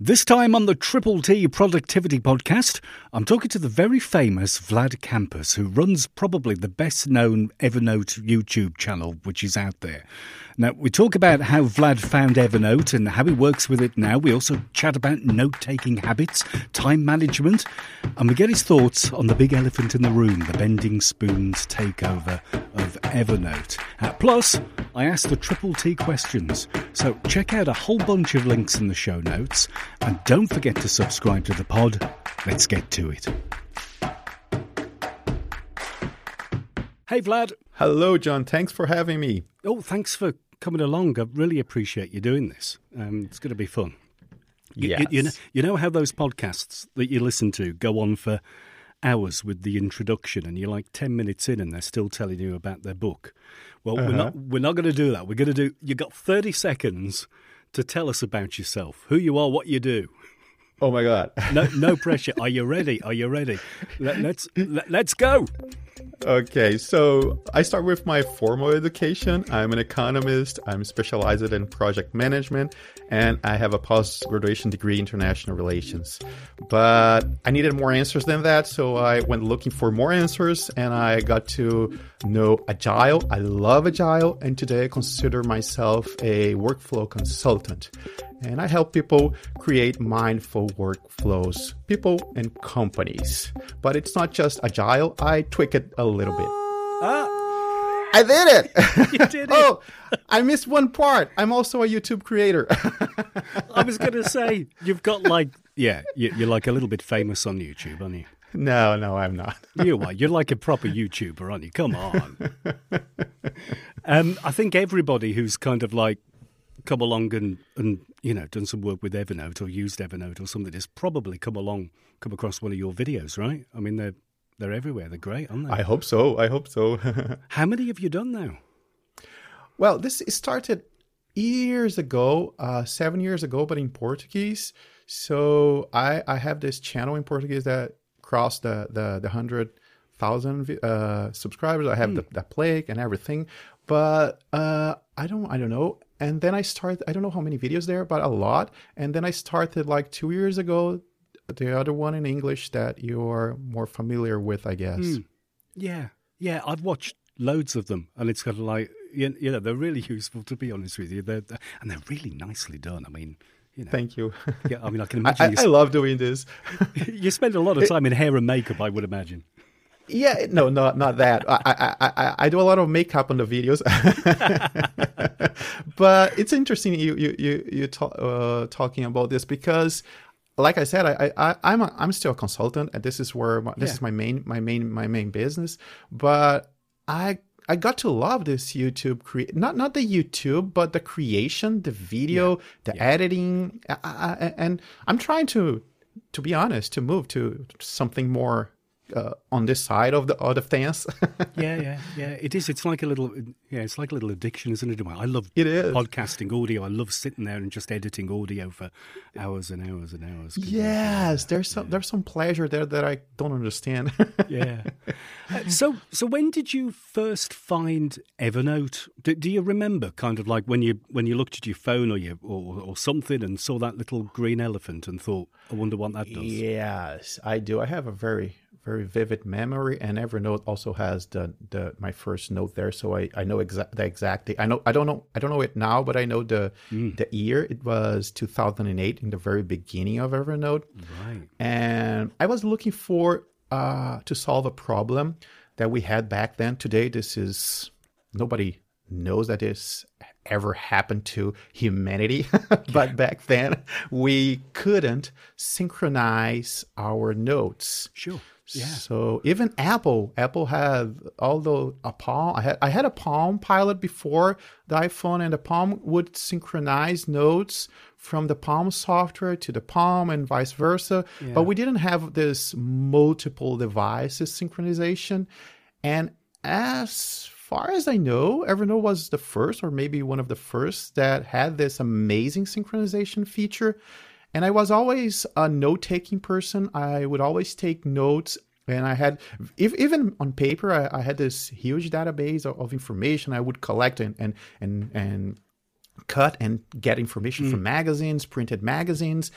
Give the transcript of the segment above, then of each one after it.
This time on the Triple T Productivity Podcast, I'm talking to the very famous Vlad Campos, who runs probably the best known Evernote YouTube channel which is out there. Now, we talk about how Vlad found Evernote and how he works with it now. We also chat about note taking habits, time management, and we get his thoughts on the big elephant in the room, the bending spoons takeover of Evernote. Uh, plus, I asked the Triple T questions. So check out a whole bunch of links in the show notes. And don't forget to subscribe to the pod. Let's get to it. Hey, Vlad. Hello, Jon. Thanks for having me. Oh, thanks for coming along. I really appreciate you doing this. Um, it's going to be fun. You, yes. you, you, know, you know how those podcasts that you listen to go on for hours with the introduction, and you're like ten minutes in, and they're still telling you about their book. Well, uh-huh. we're not we're not going to do that. We're going to do. You got thirty seconds to tell us about yourself, who you are, what you do. Oh my God! no, no pressure. Are you ready? Are you ready? Let, let's let, let's go. Okay, so I start with my formal education. I'm an economist. I'm specialized in project management, and I have a post graduation degree in international relations. But I needed more answers than that, so I went looking for more answers, and I got to know Agile. I love Agile, and today I consider myself a workflow consultant and I help people create mindful workflows, people and companies. But it's not just agile, I tweak it a little bit. Ah. I did it! You did it! oh, I missed one part. I'm also a YouTube creator. I was going to say, you've got like, yeah, you're like a little bit famous on YouTube, aren't you? No, no, I'm not. you are. You're like a proper YouTuber, aren't you? Come on. um, I think everybody who's kind of like come along and, and you know done some work with Evernote or used Evernote or something has probably come along come across one of your videos, right? I mean they're they're everywhere. They're great, aren't they? I hope so. I hope so. How many have you done now? Well, this started years ago, uh, seven years ago, but in Portuguese. So I I have this channel in Portuguese that crossed the the the hundred thousand uh, subscribers. I have mm. the, the plague and everything, but uh, I don't I don't know and then I started, I don't know how many videos there, but a lot. And then I started like two years ago, the other one in English that you're more familiar with, I guess. Mm. Yeah. Yeah. I've watched loads of them and it's kind of like, you know, they're really useful to be honest with you. They're, they're, and they're really nicely done. I mean, you know, Thank you. Yeah, I mean, I can imagine. I, you I love doing this. you spend a lot of time in hair and makeup, I would imagine. Yeah, no, not not that. I, I I I do a lot of makeup on the videos, but it's interesting you you you you talk, uh, talking about this because, like I said, I I I'm a, I'm still a consultant, and this is where my, this yeah. is my main my main my main business. But I I got to love this YouTube create not not the YouTube, but the creation, the video, yeah. the yeah. editing, I, I, and I'm trying to to be honest to move to something more uh, on this side of the of the fence. yeah, yeah, yeah. It is. It's like a little. Yeah, it's like a little addiction, isn't it? I love it is podcasting audio. I love sitting there and just editing audio for hours and hours and hours. Yes, there's some yeah. there's some pleasure there that I don't understand. yeah. Uh, so so when did you first find Evernote? Do, do, you remember kind of like when you when you looked at your phone or you or, or something and saw that little green elephant and thought, I wonder what that does? Yes, I do. I have a very very vivid memory and evernote also has the the my first note there so i i know exact the exact i know i don't know i don't know it now but i know the mm. the year it was 2008 in the very beginning of evernote right and i was looking for uh to solve a problem that we had back then today this is nobody knows that this ever happened to humanity. but back then, we couldn't synchronize our notes. Sure. Yeah. So even Apple, Apple had although a Palm, I had I had a Palm Pilot before the iPhone, and the Palm would synchronize notes from the Palm software to the Palm and vice versa. Yeah. But we didn't have this multiple devices synchronization. And as far as I know, Evernote was the first, or maybe one of the first, that had this amazing synchronization feature. And I was always a note taking person. I would always take notes. And I had, if, even on paper, I, I had this huge database of, of, information I would collect and, and, and, and cut and get information mm. from magazines, printed magazines.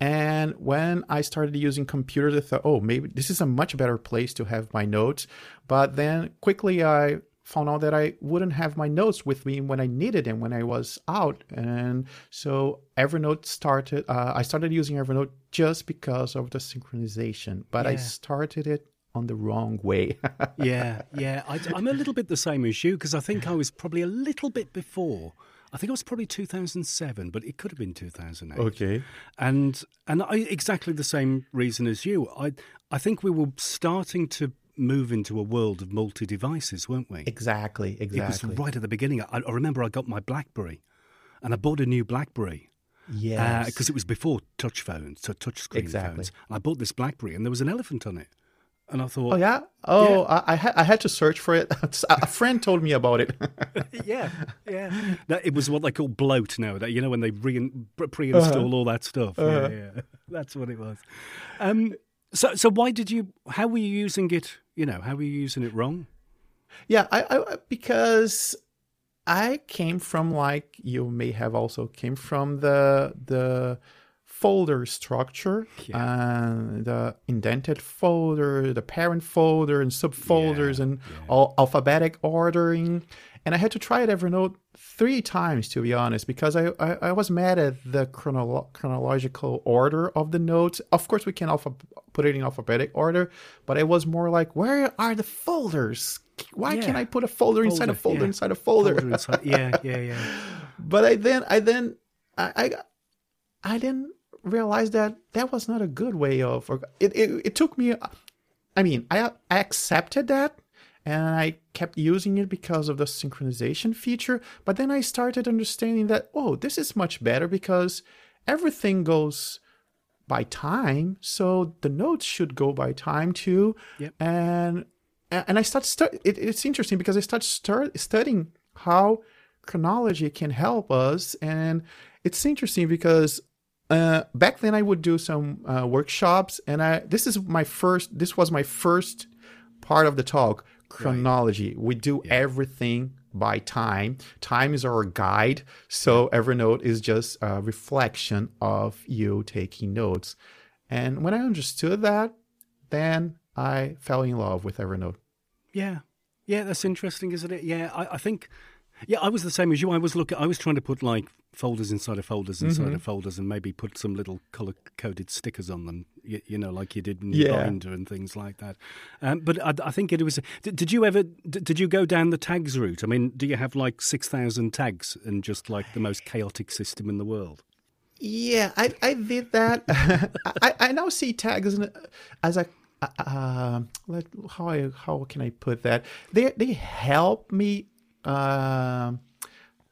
And when I started using computers, I thought, oh, maybe this is a much better place to have my notes. But then quickly I found out that I wouldn't have my notes with me when I needed them when I was out. And so Evernote started, uh, I started using Evernote just because of the synchronization, but yeah. I started it on the wrong way. yeah, yeah. I, am a little bit the same as you because I think I was probably a little bit before. I think it was probably 2007, but it could have been 2008. Okay. And and I, exactly the same reason as you. I I think we were starting to move into a world of multi devices, weren't we? Exactly, exactly. It was right at the beginning. I, I remember I got my BlackBerry, and I bought a new BlackBerry. Yes. Because uh, it was before touch phones, so touch screen exactly. phones. I bought this BlackBerry, and there was an elephant on it. And I thought, oh yeah, oh yeah. I, I, had I had to search for it. a friend told me about it. yeah, yeah. That, it was what they call bloat now. That you know when they re- pre-install uh-huh. all that stuff. Uh-huh. Yeah, yeah. That's what it was. Um, so, so why did you? How were you using it? You know, how were you using it wrong? Yeah, I, I because I came from like you may have also came from the the folder structure yeah. and the indented folder, the parent folder and subfolders yeah, and yeah. all alphabetic ordering. And I had to try it Evernote three times to be honest, because I, I, I was mad at the chronolo- chronological order of the notes. Of course, we can alpha- put it in alphabetic order, but it was more like, where are the folders? Why can't I put a folder, folder inside a folder inside a folder? folder inside. yeah, yeah, yeah. but I then I then I I, I didn't realize that that was not a good way of it, it, it took me i mean I, I accepted that and i kept using it because of the synchronization feature but then i started understanding that oh this is much better because everything goes by time so the notes should go by time too yep. and and i start stu- it, it's interesting because i start studying how chronology can help us and it's interesting because uh, back then I would do some uh, workshops, and I this is my first. This was my first part of the talk. Chronology. Right. We do yeah. everything by time. Time is our guide, so Evernote is just a reflection of you taking notes. And when I understood that, then I fell in love with Evernote. Yeah, yeah, that's interesting, isn't it? Yeah, I, I think yeah, I was the same as you. I was looking. I was trying to put like folders inside of folders inside mm-hmm. of folders, and maybe put some little color coded stickers on them. You, you, know, like you did in your yeah. binder and things like that. Um, but I, I, think it was. Did, did you ever? Did you go down the tags route? I mean, do you have like six thousand tags and just like the most chaotic system in the world? Yeah, I I did that. I I now see tags as a uh, uh, how I, how can I put that? They they help me uh,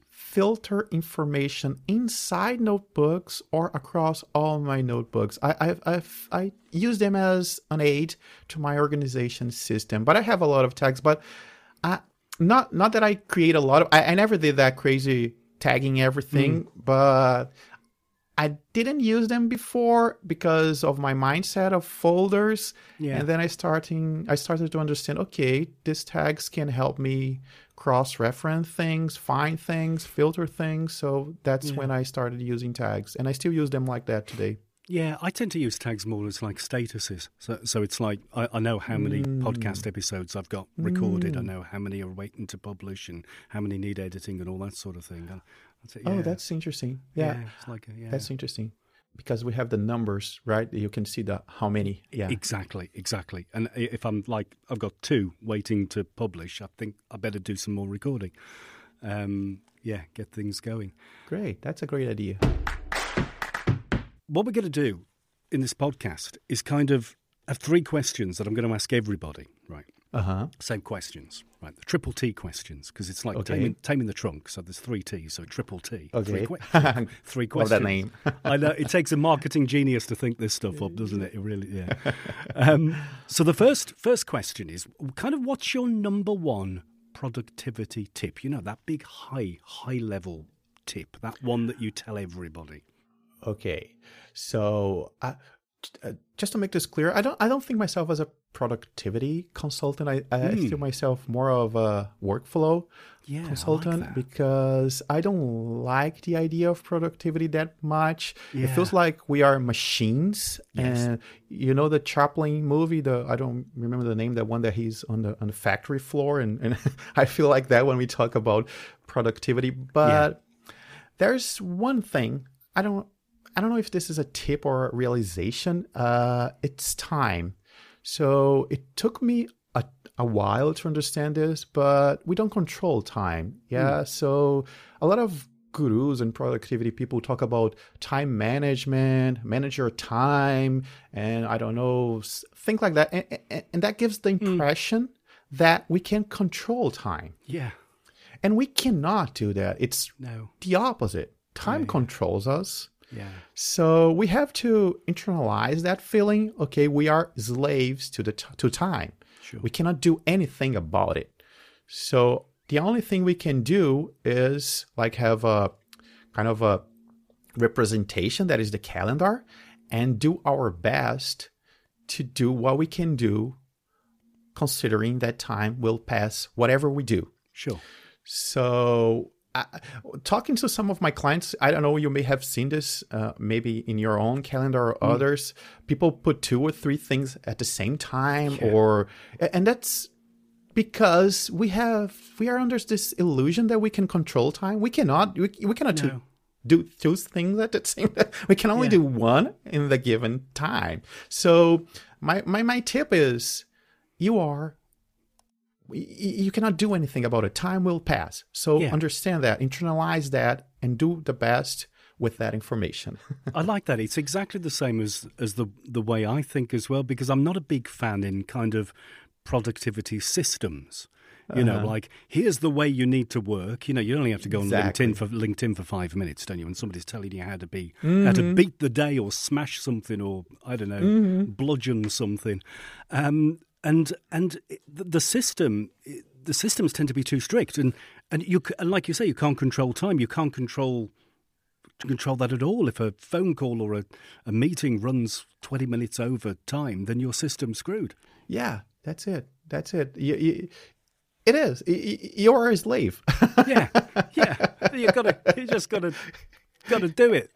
filter information inside notebooks or across all my notebooks. I, I've, I've, I use them as an aid to my organization system, but I have a lot of tags. But I, not not that I create a lot of. I, I never did that crazy tagging everything, mm. but I didn't use them before because of my mindset of folders. Yeah. And then I starting I started to understand, okay, these tags can help me cross-reference things, find things, filter things. So that's yeah. when I started using tags, and I still use them like that today. Yeah, I tend to use tags more as like statuses. So, so it's like I, I know how many mm. podcast episodes I've got recorded. Mm. I know how many are waiting to publish and how many need editing and all that sort of thing. That's it, oh, yeah. Oh, that's interesting. Yeah, yeah like a, yeah. that's interesting because we have the numbers, right? You can see the how many. Yeah, exactly, exactly. And if I'm like, I've got two waiting to publish, I think I better do some more recording. Um, yeah, get things going. Great, that's a great idea. What we're going to do in this podcast is kind of have three questions that I'm going to ask everybody. Right. Uh-huh. Same questions, right? The triple T questions, because it's like okay. taming, taming, the trunk. So there's three T's, so triple T. Okay. Three, que- three questions. Love that name. I know it takes a marketing genius to think this stuff up, doesn't it? It really, yeah. Um, so the first first question is kind of what's your number one productivity tip? You know that big high high level tip, that one that you tell everybody. Okay, so. Uh, uh, just to make this clear, I don't I don't think myself as a productivity consultant. I, I Mm. feel myself more of a workflow Yeah, I like consultant because I don't like the idea of productivity that much. It feels like we are machines. Yes. And you know the Chaplin movie, the I don't remember the name, that one that he's on the on the factory floor and, and I feel like that when we talk about productivity. But there's one thing I don't I don't know if this is a tip or a realization. Uh, it's time. So it took me a, a while to understand this, but we don't control time. Yeah. So a lot of gurus and productivity people talk about time management, manage your time, and I don't know, think like that. And, and, and that gives the impression that we can control time. Yeah. And we cannot do that. It's No. the opposite. Time controls us. Yeah. So we have to internalize that feeling. Okay, we are slaves to the t- to time. Sure. We cannot do anything about it. So the only thing we can do is like have a kind of a representation that is the calendar and do our best to do what we can do considering that time will pass whatever we do. Sure. So, I, talking to some of my clients, I don't know, you may have seen this uh, maybe in your own calendar or others. People put two or three things at the same time, or and that's because we have we are under this illusion that we can control time. We cannot. We, we cannot do- No. do two things at the same time. We can only Yeah. do one in the given time. So my my my tip is you are you cannot do anything about it. Time will pass. So Yeah. understand that, internalize that, and do the best with that information. I like that. It's exactly the same as as the the way I think as well, because I'm not a big fan in kind of productivity systems. You know, uh-huh. like here's the way you need to work. You know, you only have to go on LinkedIn for LinkedIn for five minutes, don't you? And somebody's telling you how to be, how to mm-hmm. beat the day, or smash something, or I don't know, mm-hmm. bludgeon something. Um, and and the system, the systems tend to be too strict, and and you and like you say, you can't control time. You can't control control that at all. If a phone call or a, a meeting runs 20 minutes over time, then your system's screwed. yeah, that's it. That's it. You, you, it is. You are a slave. Yeah, yeah. You gotta, you just gotta, gotta do it.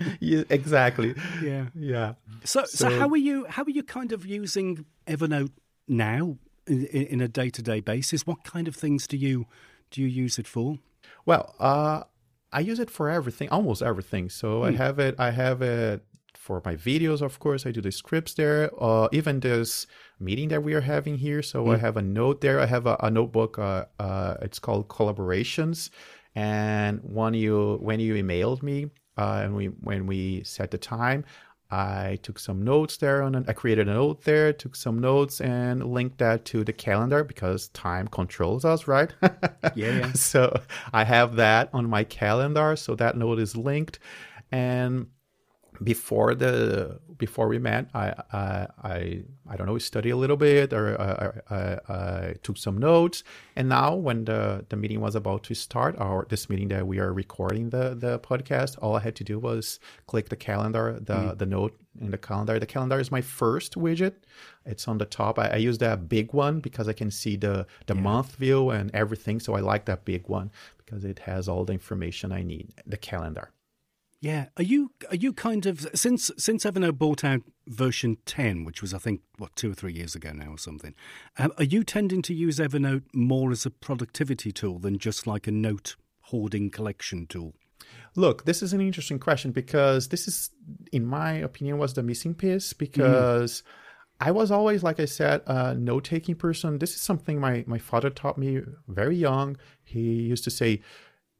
Yeah, exactly. Yeah. Yeah. So, so, So- how are you? How are you kind of using Evernote now in, in in a day to day basis? What kind of things do you do you use it for? Well, uh, I use it for everything, almost everything. So I have it. I have it for my videos, of course. I do the scripts there. Uh, even this meeting that we are having here. So I have a note there. I have a, a notebook. Uh, uh, it's called collaborations. And when you when you emailed me, uh, and we when we set the time, I took some notes there on. I created a note there, took some notes, and linked that to the calendar because time controls us, right? Yeah, yeah. so I have that on my calendar, so that note is linked. And before the before we met, I I I, I don't know, study a little bit or I, I, I took some notes. And now, when the the meeting was about to start, our this meeting that we are recording the the podcast, all I had to do was click the calendar, the mm. the note in the calendar. The calendar is my first widget. It's on the top. I, I use that big one because I can see the the month view and everything. So I like that big one because it has all the information I need. The calendar. Yeah. Are you are you kind of since since Evernote bought out version ten, which was I think what two or three years ago now or something? Um, are you tending to use Evernote more as a productivity tool than just like a note hoarding collection tool? Look, this is an interesting question because this is, in my opinion, was the missing piece because I was always, like I said, a note taking person. This is something my, my father taught me very young. He used to say,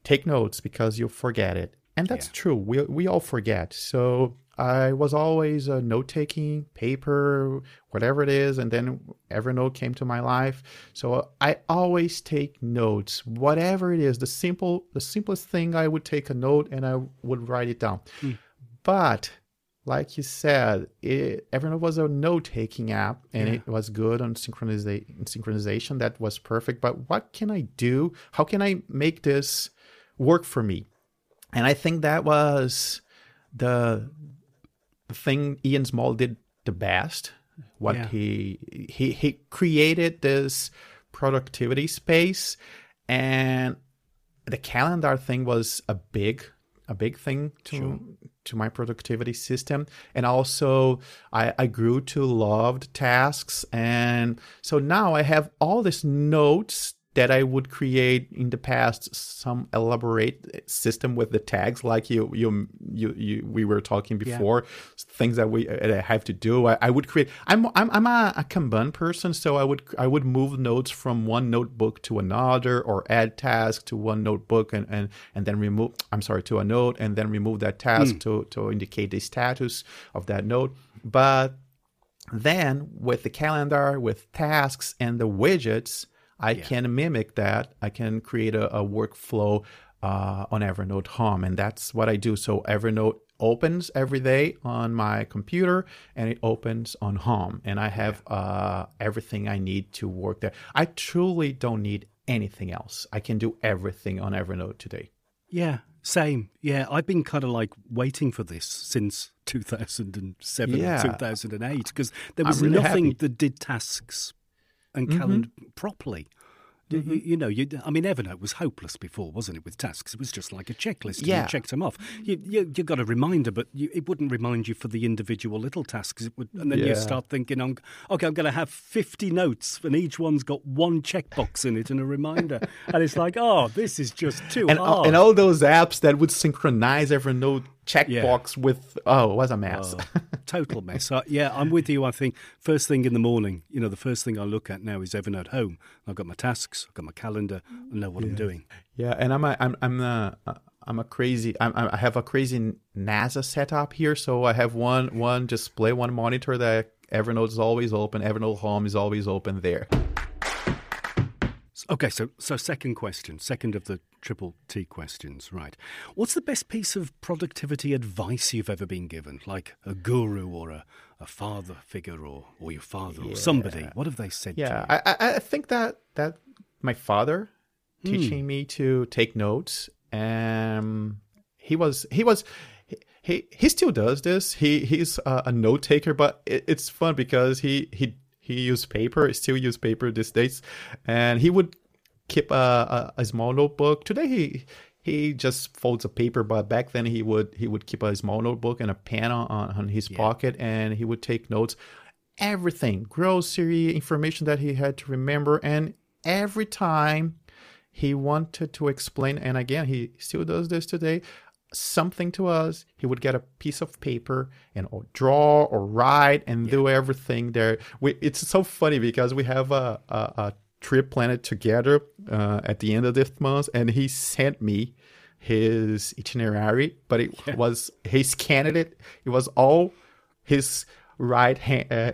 take notes because you'll forget it. And that's Yeah. true. We, we all forget. So I was always uh, note taking, paper, whatever it is. And then Evernote came to my life. So I always take notes, whatever it is. The simple, the simplest thing, I would take a note and I would write it down. But like you said, it, Evernote was a note-taking app, and Yeah. it was good on synchroniza- synchronization. That was perfect. But what can I do? How can I make this work for me? And I think that was the thing Ian Small did the best. What Yeah. he he he created this productivity space, and the calendar thing was a big a big thing to to my productivity system and also I, I grew to loved tasks and so now i have all these notes that i would create in the past some elaborate system with the tags like you you you, you we were talking before things that we uh, that have to do. I, I would create i'm i'm, I'm a, a kanban person so i would i would move notes from one notebook to another or add tasks to one notebook and and and then remove i'm sorry to a note and then remove that task hmm. to to indicate the status of that note. But then with the calendar with tasks and the widgets i can mimic that. I can create a, a workflow uh, on evernote home and that's what i do. So evernote opens every day on my computer and it opens on home and i have uh, everything i need to work there. I truly don't need anything else. I can do everything on evernote today. Yeah, same. Yeah, I've been kind of like waiting for this since 2007 Yeah. 2008 because there was really nothing happy. that did tasks and mm-hmm. calendar properly. D- You, mm-hmm. you know, you, I mean, Evernote was hopeless before, wasn't it? With tasks, it was just like a checklist. Yeah. you checked them off. You, you, you got a reminder, but you, it wouldn't remind you for the individual little tasks. It would, and then you start thinking, "I'm- okay, I'm going to have 50 notes, and each one's got one checkbox in it and a reminder, and it's like, oh, this is just too and, hard. and all those apps that would synchronize evernote checkbox with oh it was a mess total mess. Uh, yeah, I'm with you. I think first thing in the morning, you know, the first thing I look at now is Evernote Home. I've got my tasks, I've got my calendar, I know what I'm doing. Yeah, and I'm a, I'm I'm a, I'm a crazy I'm, I have a crazy NASA setup here. So I have one one display, one monitor that Evernote is always open. Evernote Home is always open there. Okay, so so second question, second of the triple T questions, right? What's the best piece of productivity advice you've ever been given, like a guru or a, a father figure or or your father or somebody? What have they said to Yeah, you? I, I think that that my father teaching hmm. me to take notes, and he was he was. He, he, he still does this. He he's a, a note taker, but it, it's fun because he he he used paper, still use paper these days, and he would keep a, a, a small notebook. Today he he just folds a paper, but back then he would he would keep a small notebook and a pen on, on his pocket, and he would take notes. Everything, grocery information that he had to remember, and every time he wanted to explain, and again he still does this today, something to us, he would get a piece of paper and or draw or write and do everything there. We, it's so funny because we have a, a, a trip planned together uh, at the end of this month, and he sent me his itinerary, but it was he scanned it. It was all his right hand. Uh,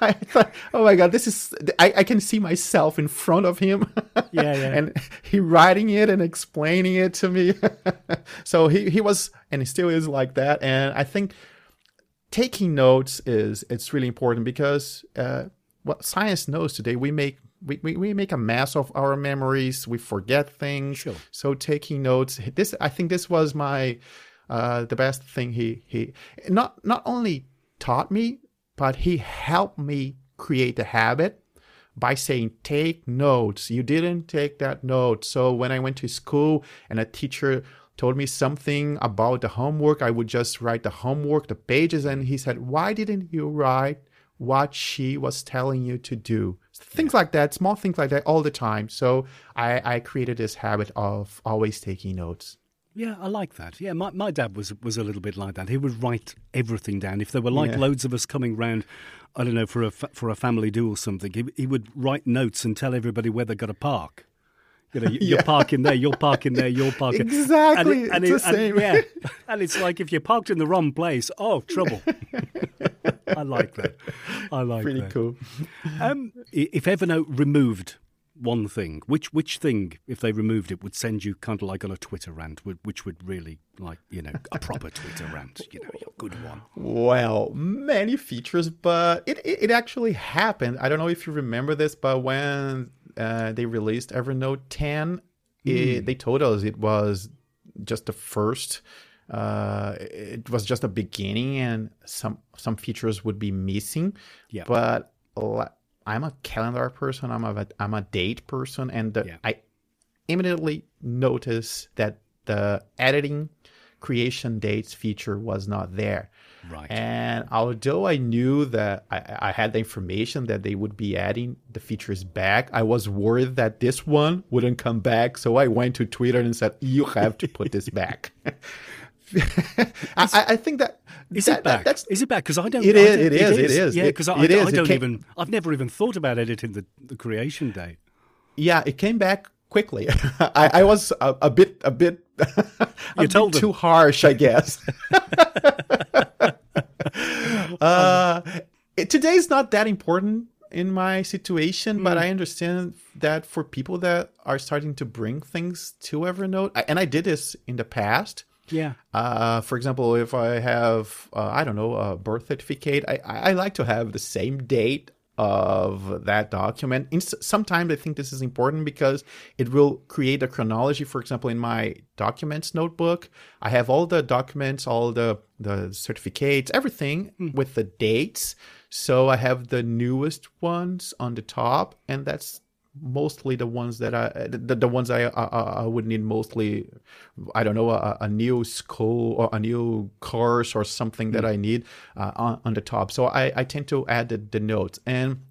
I thought, oh my god, this is I, I can see myself in front of him. Yeah, yeah. and he writing it and explaining it to me. so he he was and he still is like that. And I think taking notes is it's really important because uh, what science knows today we make we, we, we make a mess of our memories. We forget things. Sure. so taking notes this i think this was my uh, the best thing he he not not only taught me but he helped me create the habit by saying take notes. You didn't take that note. So when i went to school and a teacher told me something about the homework i would just write the homework the pages and he said why didn't you write what she was telling you to do things like that small things like that all the time so i i created this habit of always taking notes Yeah, I like that. Yeah, my, my dad was was a little bit like that. He would write everything down. If there were like Yeah. loads of us coming round, I don't know for a for a family do or something, he, he would write notes and tell everybody where they got to park. You know, you- you're parking there, you're parking there, you're parking. Exactly, it's the and- same. yeah, and it's like if you're parked in the wrong place, oh, trouble. I like that. I like that. pretty that. cool Um, if Evernote removed one thing, which which thing, if they removed it, would send you kind of like on a Twitter rant, which would really like you know a proper Twitter rant, you know, a good one. Well, many features, but it, it, it actually happened. I don't know if you remember this, but when uh, they released Evernote 10, it, they told us it was just the first uh, it was just a beginning and some some features would be missing. Yeah. But i'm a calendar person. I'm a I'm a date person, and the, Yeah. I immediately noticed that the editing creation dates feature was not there. Right. And although I knew that I, I had the information that they would be adding the features back, I was worried that this one wouldn't come back. So I went to Twitter and said, "You have to put this back." I, I- think that Is that- it back? that's is it back? Because I don't. It is, don't- it is, it is. Yeah, because I, I, is. I don't even. I've never even thought about editing the, the creation date. yeah, it came back quickly. I, I was a, a bit, a bit, a You bit told them. too harsh, I guess. uh, it, today is not that important in my situation, but Hmm. I understand that for people that are starting to bring things to Evernote, I- and I did this in the past. Yeah. Uh, for example, if I have, uh, I don't know, a birth certificate, I, I like to have the same date of that document. In, sometimes I think this is important because it will create a chronology. For example, in my documents notebook, I have all the documents, all the the certificates, everything with the dates. So I have the newest ones on the top, and that's mostly the ones that I the, the ones I, I I would need mostly I don't know a, a new school or a new course or something that I need uh, on, on the top. So I, I tend to add the, the notes. And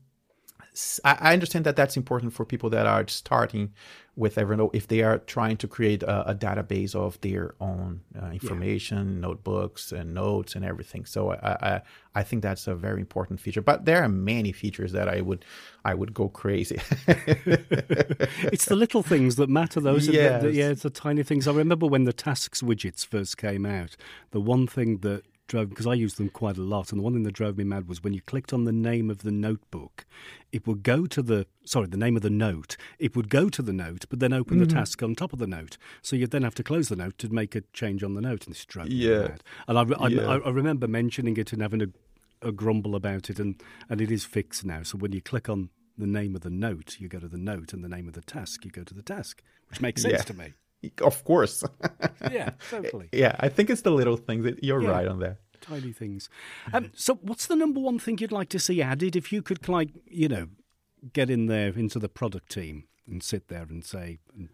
I understand that that's important for people that are starting with Evernote if they are trying to create a, a database of their own uh, information, notebooks, and notes and everything. So I, I I think that's a very important feature. But there are many features that I would I would go crazy. It's the little things that matter. Those, are the, the, yeah, it's the tiny things. I remember when the tasks widgets first came out. The one thing that drove because I used them quite a lot, and the one thing that drove me mad was when you clicked on the name of the notebook, it would go to the sorry, the name of the note. It would go to the note, but then open Mm-hmm. the task on top of the note. So you'd then have to close the note to make a change on the note, and this drove me Yeah. mad. And I, I, Yeah. I, I remember mentioning it and having a a grumble about it, and, and it is fixed now. So when you click on the name of the note, you go to the note, and the name of the task, you go to the task, which makes sense Yeah. to me. of course. Yeah, totally. yeah, I think it's the little things. That you're Yeah. right on that. Tiny things. Um, so, what's the number one thing you'd like to see added if you could, like, you know, get in there into the product team and sit there and say, and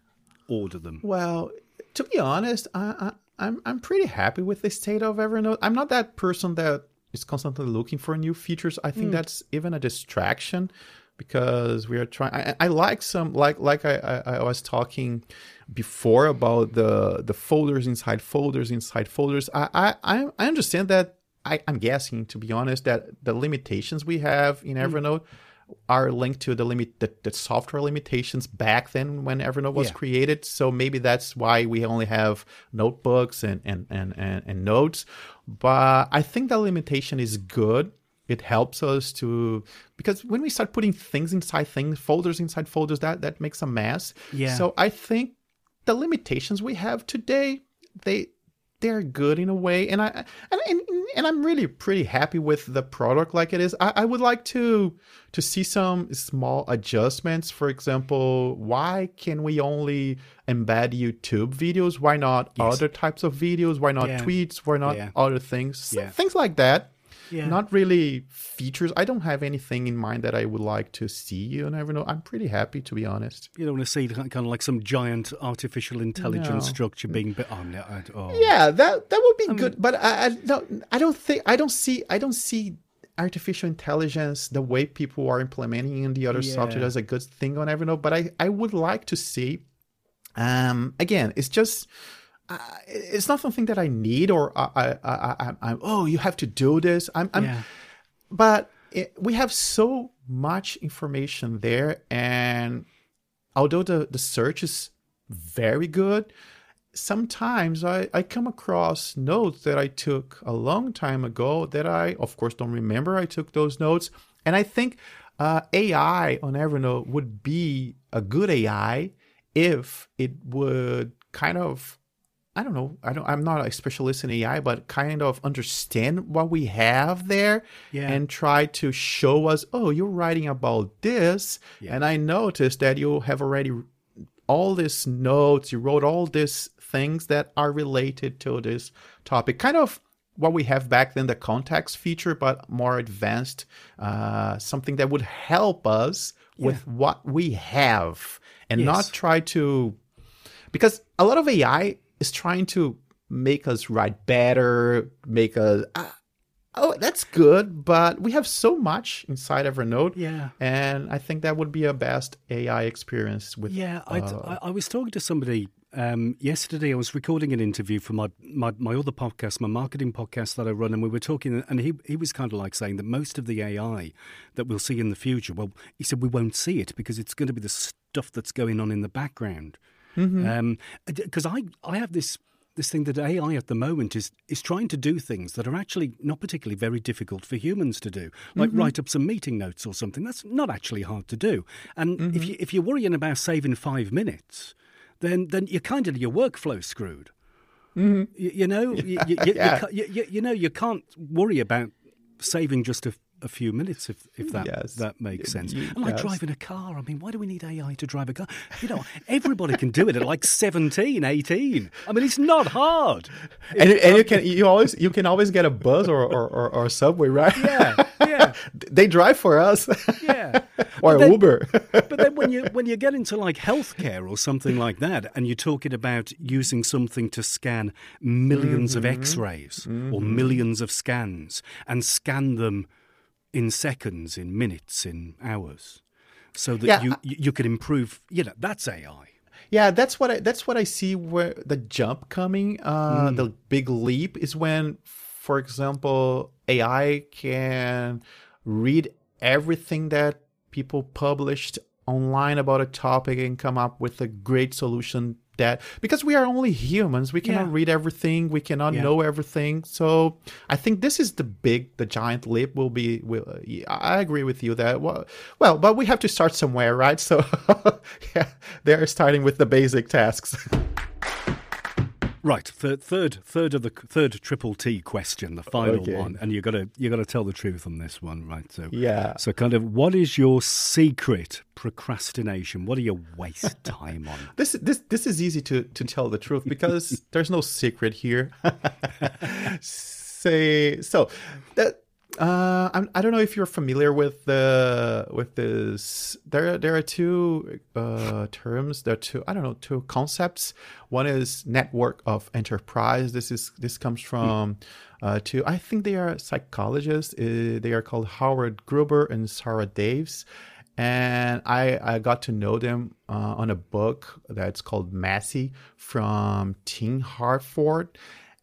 order them? Well, to be honest, I, I, I'm I'm pretty happy with the state of Evernote. I'm not that person that is constantly looking for new features. I think that's even a distraction because we are trying. I, I like some like like I, I, I was talking before about the the folders inside folders inside folders. I I I understand that. I, I'm guessing, to be honest, that the limitations we have in mm-hmm. Evernote are linked to the limit the, the software limitations back then when Evernote was Yeah. created. So maybe that's why we only have notebooks and and, and, and and notes. But I think that limitation is good. It helps us to because when we start putting things inside things, folders inside folders, that that makes a mess. Yeah. So I think the limitations we have today, they they're good in a way, and I and and, and I'm really pretty happy with the product like it is. I, I would like to to see some small adjustments. For example, why can we only embed YouTube videos? Why not Yes. other types of videos? Why not Yeah. tweets? Why not Yeah. other things? Yeah. Things like that. Yeah. Not really features. I don't have anything in mind that I would like to see on Evernote. I'm pretty happy to be honest. You don't want to see kind of like some giant artificial intelligence No. structure being. But no, I, oh. Yeah, that that would be good, but I, I don't I don't think I don't see I don't see artificial intelligence the way people are implementing in the other Yeah. software as a good thing on Evernote. But I I would like to see. Um, again, it's just. Uh, it's not something that I need, or I, I, I, I, I'm. Oh, you have to do this. I'm, I'm yeah. but it, we have so much information there and although the, the search is very good sometimes I, I come across notes that i took a long time ago that i of course don't remember i took those notes and i think uh, ai on evernote would be a good ai if it would kind of I don't know. I don't. I'm not a specialist in AI, but kind of understand what we have there Yeah. and try to show us. Oh, you're writing about this, Yeah. and I noticed that you have already all these notes. You wrote all these things that are related to this topic. Kind of what we have back then, the context feature, but more advanced, uh, something that would help us yeah. with what we have and yes. not try to, because a lot of AI is trying to make us write better, make us. Uh, oh, that's good, but we have so much inside Evernote. Yeah. And I think that would be a best AI experience with. Yeah, uh, I, I was talking to somebody um, yesterday. I was recording an interview for my, my, my other podcast, my marketing podcast that I run, and we were talking, and he, he was kind of like saying that most of the AI that we'll see in the future, well, he said we won't see it because it's going to be the stuff that's going on in the background. Because mm-hmm. um, I, I have this this thing that AI at the moment is is trying to do things that are actually not particularly very difficult for humans to do, like mm-hmm. write up some meeting notes or something. That's not actually hard to do. And mm-hmm. if you if you're worrying about saving five minutes, then then you're kind of your workflow screwed. Mm-hmm. You, you, know, you, you, yeah. you, you know, you can't worry about saving just a a few minutes, if if that yes. that makes sense. And like driving a car, I mean, why do we need AI to drive a car? You know, everybody can do it at like 17, 18. I mean, it's not hard. And, and you can you always you can always get a bus or or, or, or subway, right? Yeah, yeah. they drive for us. Yeah, or then, Uber. but then when you when you get into like healthcare or something like that, and you're talking about using something to scan 1000000s mm-hmm. of X-rays mm-hmm. or millions of scans and scan them in seconds, in minutes, in hours, so that yeah. you you can improve. You know, that's AI. Yeah, that's what I that's what I see where the jump coming, uh, mm. the big leap is when, for example, AI can read everything that people published online about a topic and come up with a great solution that because we are only humans we cannot yeah. read everything we cannot yeah. know everything so i think this is the big the giant leap will be will i agree with you that well, well but we have to start somewhere right so yeah they're starting with the basic tasks Right, third, third, third of the third triple T question, the final okay. one, and you got to you got to tell the truth on this one, right? So yeah. So kind of, what is your secret procrastination? What do you waste time on? this this this is easy to to tell the truth because there's no secret here. Say so that uh, I'm, I don't know if you're familiar with the with this. There there are two uh, terms. There are two I don't know two concepts. One is network of enterprise. This is this comes from uh, two. I think they are psychologists. Uh, they are called Howard Gruber and Sarah Davis. And I, I got to know them uh, on a book that's called Messy from Tim Harford,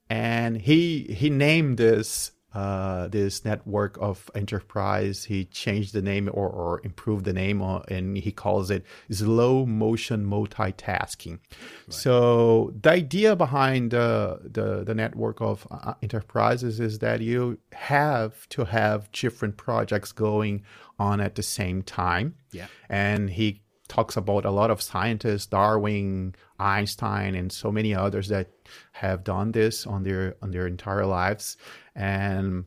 and he he named this uh, this network of enterprise. He changed the name or, or improved the name, uh, and he calls it slow motion multitasking. Right. So the idea behind uh, the the network of uh, enterprises is that you have to have different projects going on at the same time. Yeah, and he talks about a lot of scientists, Darwin, Einstein, and so many others that have done this on their on their entire lives. And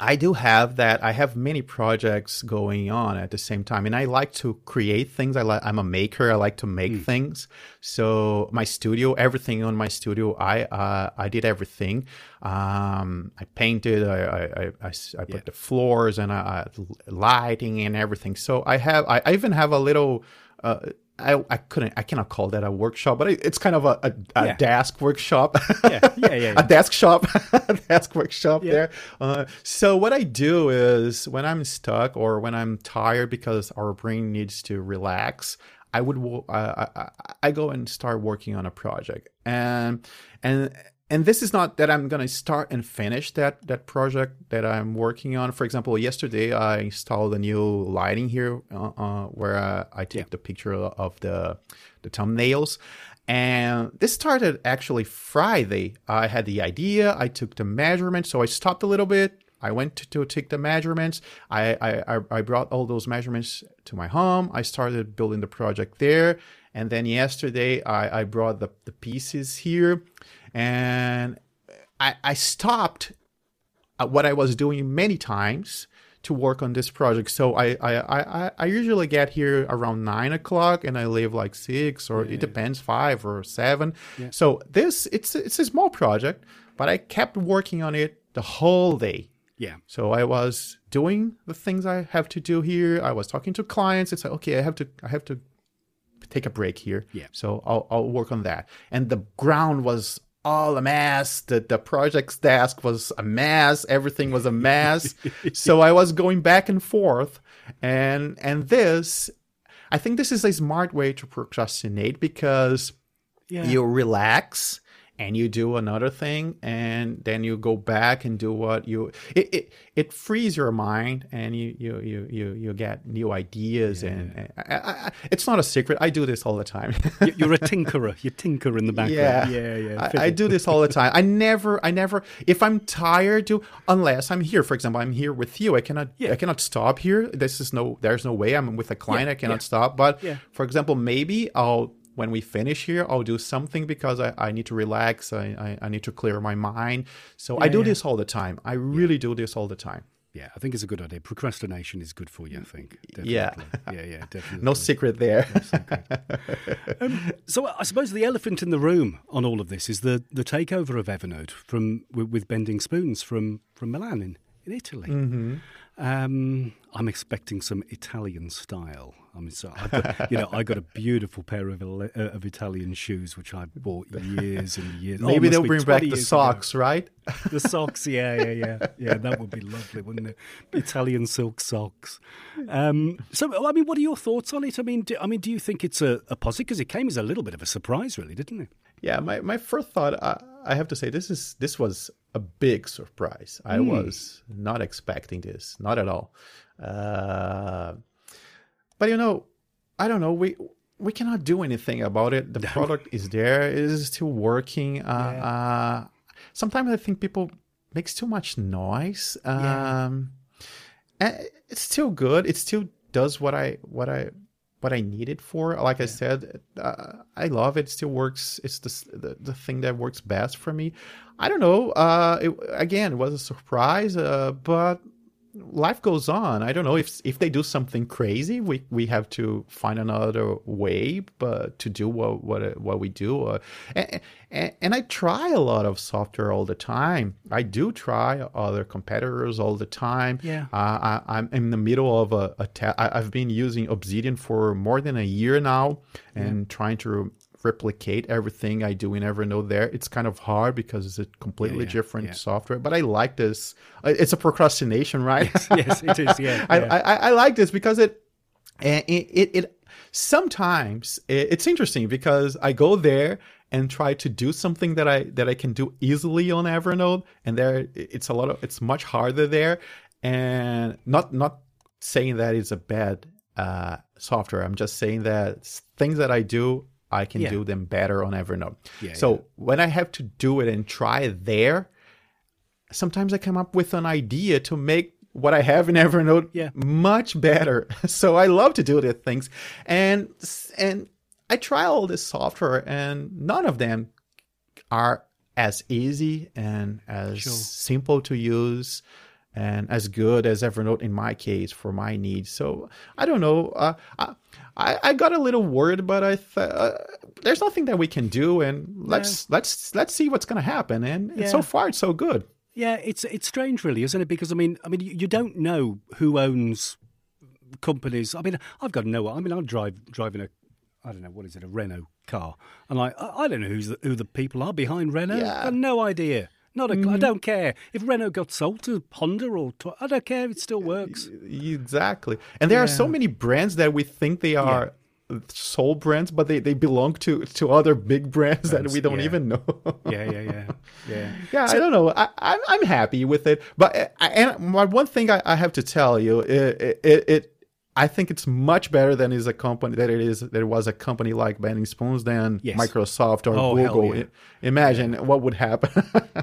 I do have that. I have many projects going on at the same time, and I like to create things. I like. I'm a maker. I like to make mm. things. So my studio, everything on my studio, I uh, I did everything. Um, I painted. I I, I, I put yeah. the floors and I, lighting and everything. So I have. I, I even have a little. Uh, I, I couldn't I cannot call that a workshop, but it's kind of a, a, a yeah. desk workshop. yeah, yeah, yeah, yeah. a desk shop, a desk workshop yeah. there. Uh, so what I do is when I'm stuck or when I'm tired because our brain needs to relax, I would uh, I, I go and start working on a project and and and this is not that I'm gonna start and finish that that project that I'm working on. For example, yesterday I installed a new lighting here uh, uh, where uh, I take yeah. the picture of the the thumbnails. And this started actually Friday. I had the idea. I took the measurements, so I stopped a little bit. I went to, to take the measurements. I, I I brought all those measurements to my home. I started building the project there, and then yesterday I, I brought the, the pieces here and I, I stopped what I was doing many times to work on this project. So I I, I, I usually get here around nine o'clock and I leave like six or it depends five or seven. So this it's it's a small project, but I kept working on it the whole day. Yeah. So I was doing the things I have to do here. I was talking to clients. It's like okay, I have to I have to take a break here. Yeah. So I'll I'll work on that. And the ground was all a mess. The the project's desk was a mess. Everything was a mess. so I was going back and forth. And and this I think this is a smart way to procrastinate because Yeah. you relax and you do another thing and then you go back and do what you it it, it frees your mind and you you you you, you get new ideas and, and I, I, I- it's not a secret i do this all the time You- You're a tinkerer. You tinker in the background. Yeah, yeah. I, I do this all the time. I never, I never. If I'm tired, to unless I'm here. For example, I'm here with you. I cannot, Yeah. I cannot stop here. This is no, there's no way. I'm with a client. Yeah, I cannot yeah. stop. But Yeah. for example, maybe I'll when we finish here, I'll do something because I, I need to relax. I, I, I need to clear my mind. So I do yeah. this all the time. I really do this all the time. Yeah, I think it's a good idea. Procrastination is good for you, I think. Definitely. Yeah. Yeah, yeah, definitely. No secret there. So I suppose the elephant in the room on all of this is the, the takeover of Evernote from with, with Bending Spoons from, from Milan in, in Italy. Mm-hmm. Um, I'm expecting some Italian style. I mean, so I've got, you know, I got a beautiful pair of uh, of Italian shoes which I bought years and years. oh, Maybe they'll bring back the years ago. socks, right? The socks, yeah, yeah, yeah, yeah. That would be lovely, wouldn't it? Italian silk socks. Um, so, I mean, what are your thoughts on it? I mean, do, I mean, do you think it's a, a positive? Because it came as a little bit of a surprise, really, didn't it? Yeah, my, my first thought, I, I have to say, this is this was a big surprise. I was not expecting this, not at all. Uh, but you know, I don't know. We we cannot do anything about it. The product is there. It is still working. Uh, uh, sometimes I think people makes too much noise. Um, and it's still good. It still does what I what I what I need it for. Like I said, uh, I love it. it. Still works. It's the, the the thing that works best for me. I don't know. Uh, it, again, it was a surprise, uh, but life goes on. I don't know if if they do something crazy, we we have to find another way, but to do what what what we do. Uh, and, and, and I try a lot of software all the time. I do try other competitors all the time. Yeah. Uh, I, I'm in the middle of a, a ta- I, I've been using Obsidian for more than a year now, and trying to replicate everything I do in Evernote there. It's kind of hard because it's a completely yeah, different yeah. software. But I like this. It's a procrastination, right? yes, it is. Yeah, I, yeah. I, I like this because it it it, it sometimes it, it's interesting because I go there and try to do something that I that I can do easily on Evernote, and there it's a lot of it's much harder there, and not not saying that it's a bad uh, software. I'm just saying that things that I do. I can Yeah. do them better on Evernote. Yeah, so yeah. when I have to do it and try there, sometimes I come up with an idea to make what I have in Evernote Yeah. much better. So I love to do these things, and and I try all this software, and none of them are as easy and as Sure. simple to use and as good as Evernote in my case for my needs. So I don't know. Uh, I, I got a little worried, but I th- uh, there's nothing that we can do, and let's let's let's see what's gonna happen. And, and so far, it's so good. Yeah, it's it's strange, really, isn't it? Because I mean, I mean, you, don't know who owns companies. I mean, I've got no. I mean, I'm drive driving a, I don't know what is it, a Renault car, and I, I don't know who's the, who the people are behind Renault. Yeah. I've no idea. Not a, I don't care if Renault got sold to Honda or to, I don't care. It still works. Exactly. And there are so many brands that we think they are sole brands, but they, they belong to to other big brands, that we don't yeah. even know. Yeah, yeah, yeah, yeah. yeah, I don't know. I, I'm I'm happy with it, but uh, I, and my one thing I, I have to tell you, it, it it I think it's much better than is a company that it is that it was a company like Bending Spoons than Yes. Microsoft or Oh, Google. yeah. Imagine what would happen.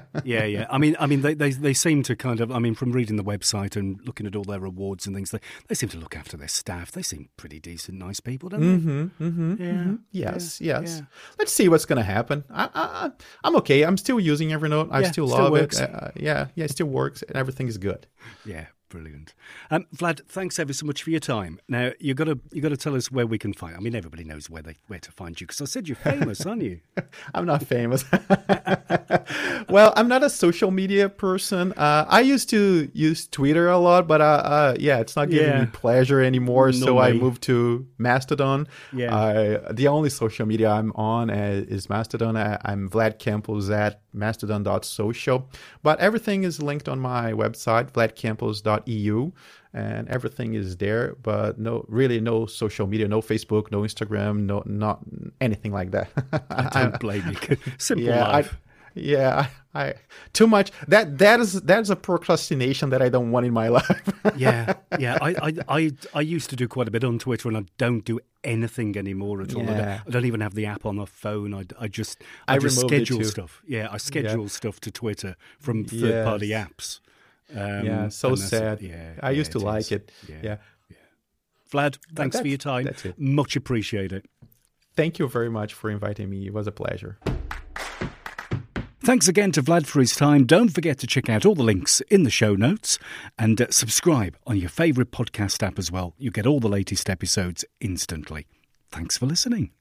yeah, yeah. I mean, I mean, they, they they seem to kind of. I mean, from reading the website and looking at all their awards and things, they they seem to look after their staff. They seem pretty decent, nice people, don't they? Mm-hmm. Mm-hmm. Yeah. Yes, yeah, yes. yeah. Let's see what's gonna happen. I, I, I'm okay. I'm still using Evernote. I Yeah, still still love works. it. Uh, yeah, yeah, it still works. and Everything is good. Yeah, Brilliant, um, Vlad. Thanks ever so much for your time. Now you got to you got to tell us where we can find. I mean, everybody knows where they where to find you because I said you're famous, aren't you? I'm not famous. well, I'm not a social media person. Uh, I used to use Twitter a lot, but uh, uh, yeah, it's not giving Yeah. me pleasure anymore. so I moved to Mastodon. Yeah. Uh, the only social media I'm on uh, is Mastodon. I, I'm Vlad Campos at mastodon.social. But everything is linked on my website, vladcampos.eu. And everything is there, but no, really, no social media, no Facebook, no Instagram, no, not anything like that. I don't blame you. Simple yeah, I, life. Yeah, I, too much. That that is that's a procrastination that I don't want in my life. yeah, yeah. I, I, I, I used to do quite a bit on Twitter, and I don't do anything anymore at all. I, don't, Yeah. I don't even have the app on my phone. I, I just, I, I just schedule stuff. Yeah, I schedule stuff to Twitter from third-party apps. Um, yeah, so sad. Yeah, I yeah, used to is. like it. Yeah. Yeah. Vlad, thanks for your time. it. Much appreciated. Thank you very much for inviting me. It was a pleasure. Thanks again to Vlad for his time. Don't forget to check out all the links in the show notes and uh, subscribe on your favourite podcast app as well. You get all the latest episodes instantly. Thanks for listening.